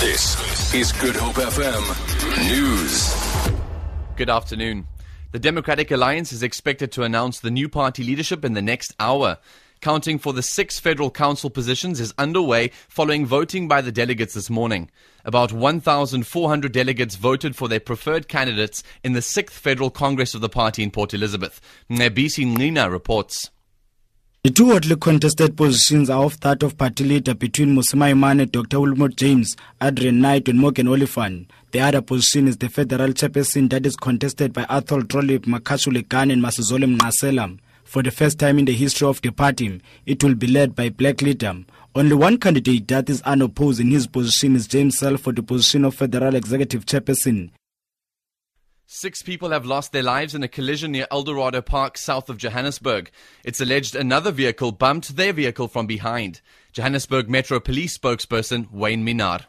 This is Good Hope FM News. Good afternoon. The Democratic Alliance is expected to announce the new party leadership in the next hour. Counting for the six federal council positions is underway following voting by the delegates this morning. About 1,400 delegates voted for their preferred candidates in the sixth federal congress of the party in Port Elizabeth. Nebisi Nina reports. The two hotly contested positions are of that of party leader between Mmusi Maimane, Dr. Wilmot James, Adrian Knight, and Morgan Oliphant. The other position is the federal chairperson that is contested by Athol Trollip, Makashule Gana, and Masizole Mnaselam. For the first time in the history of the party, it will be led by black leader. Only one candidate that is unopposed in his position is James Selfe for the position of federal executive chairperson. Six people have lost their lives in a collision near Eldorado Park, south of Johannesburg. It's alleged another vehicle bumped their vehicle from behind. Johannesburg Metro Police spokesperson Wayne Minnaar.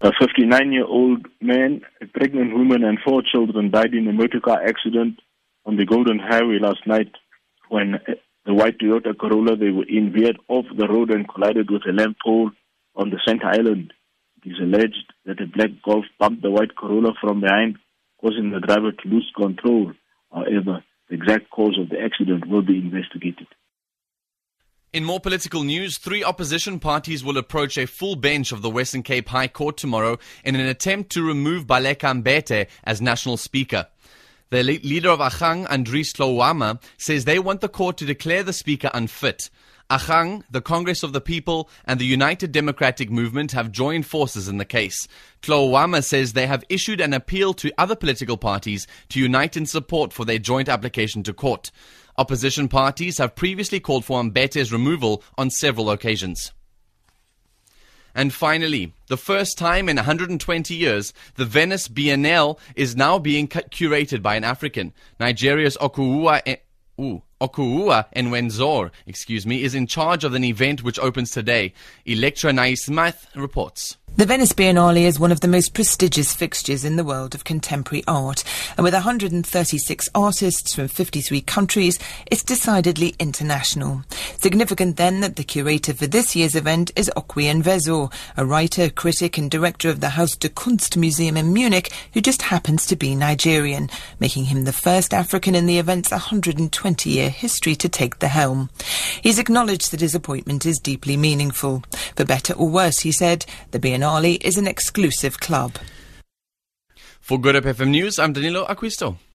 A 59 year old man, a pregnant woman, and four children died in a motor car accident on the Golden Highway last night when uh, the white Toyota Corolla they were in veered off the road and collided with a lamp pole on the center island. It is alleged that a black Golf bumped the white Corolla from behind causing the driver to lose control. However, the exact cause of the accident will be investigated. In more political news, three opposition parties will approach a full bench of the Western Cape High Court tomorrow in an attempt to remove Baleka Mbete as national speaker. The leader of Agang, Andries Tlouamma, says they want the court to declare the speaker unfit. Agang, the Congress of the People, and the United Democratic Movement have joined forces in the case. Tlouamma says they have issued an appeal to other political parties to unite in support for their joint application to court. Opposition parties have previously called for Mbete's removal on several occasions. And finally, the first time in 120 years, the Venice Biennale is now being curated by an African. Nigeria's Okwui. Eh, ooh, Okwui Enwezor, excuse me, is in charge of an event which opens today. Electra Naismith reports. The Venice Biennale is one of the most prestigious fixtures in the world of contemporary art, and with 136 artists from 53 countries, it's decidedly international. Significant then that the curator for this year's event is Okwui Enwezor, a writer, critic, and director of the Haus der Kunst Museum in Munich, who just happens to be Nigerian, making him the first African in the event's 120 year history to take the helm. He's acknowledged that his appointment is deeply meaningful. For better or worse, he said, the Biennale is an exclusive club. For Good Hope FM News, I'm Danilo Acquisto.